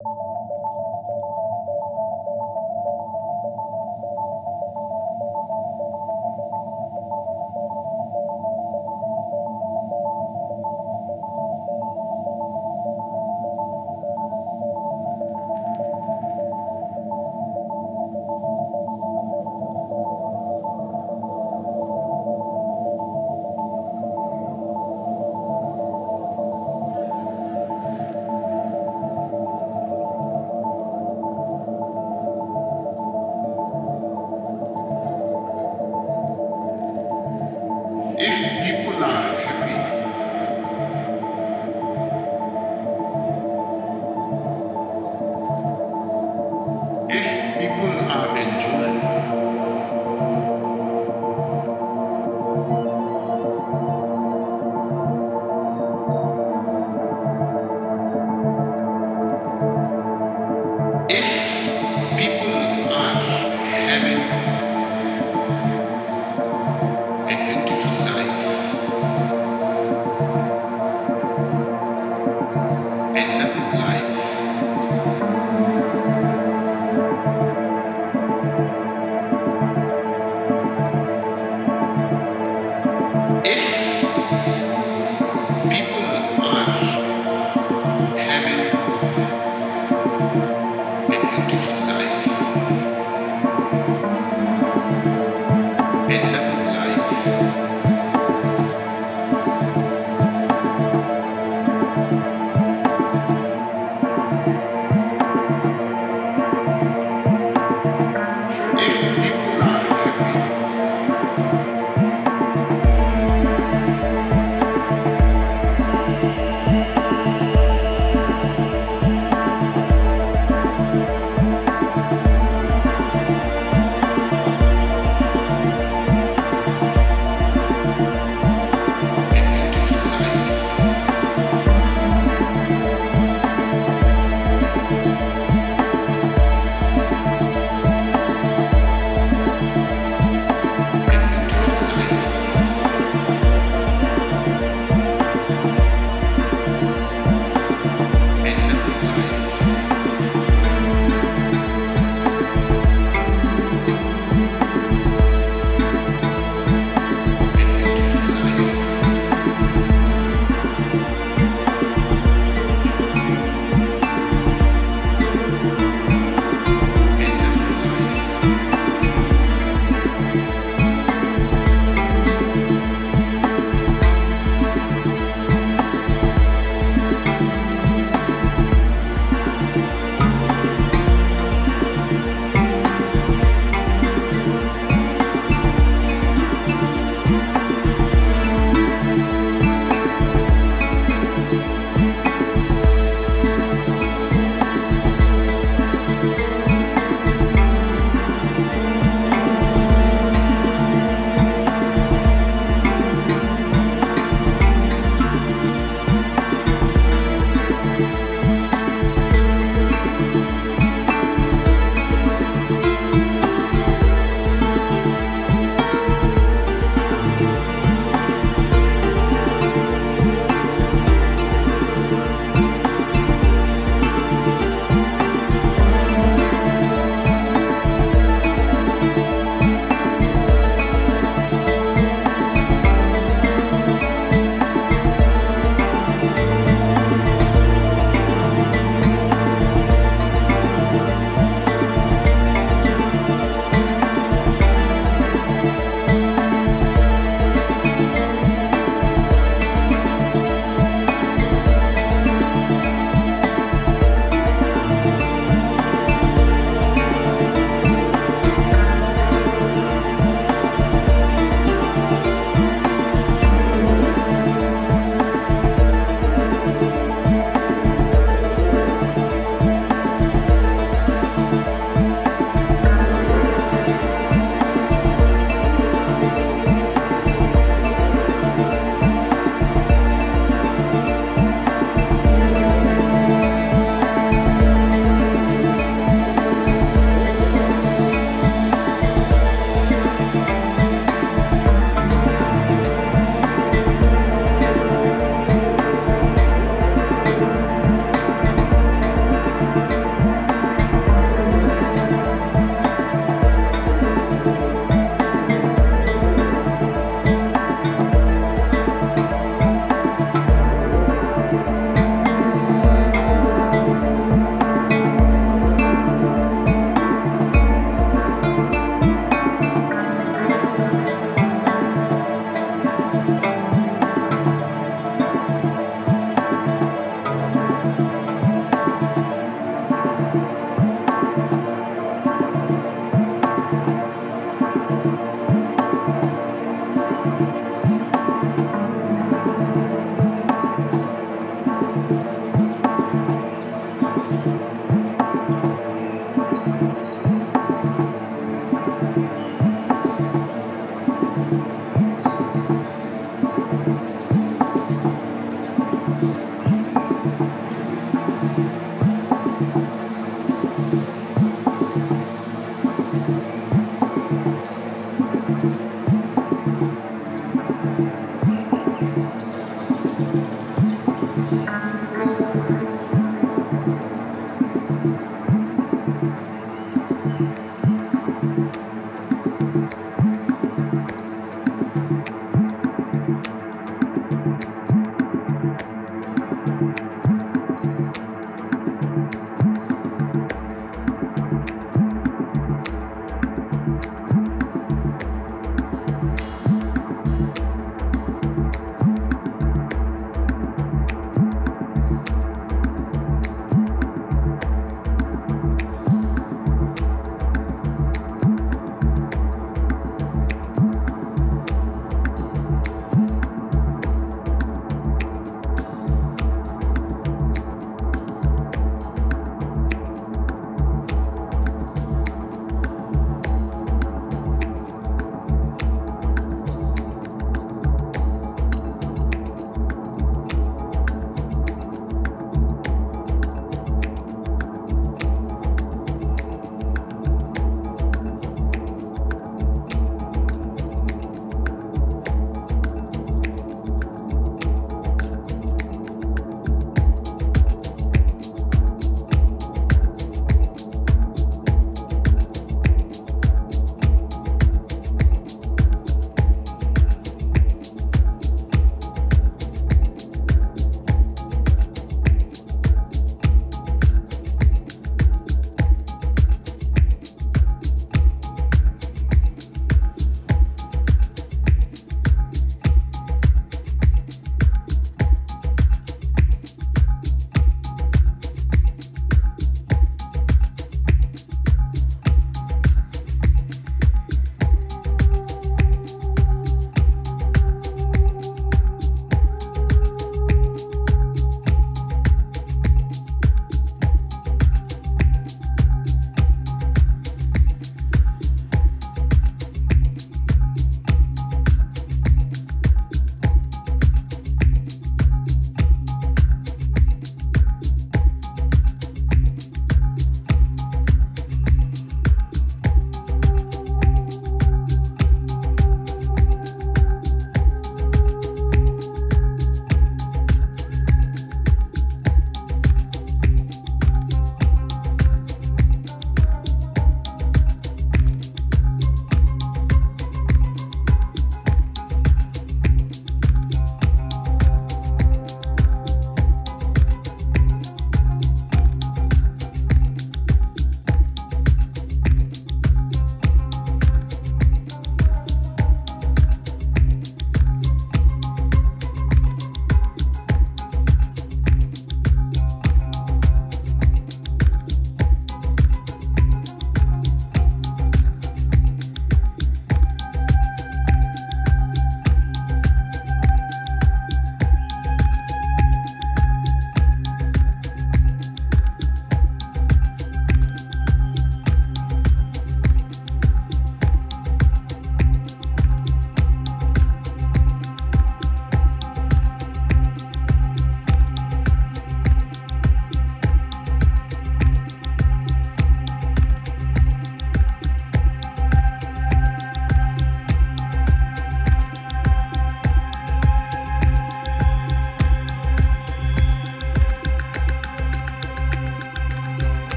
If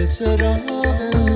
¿Qué será de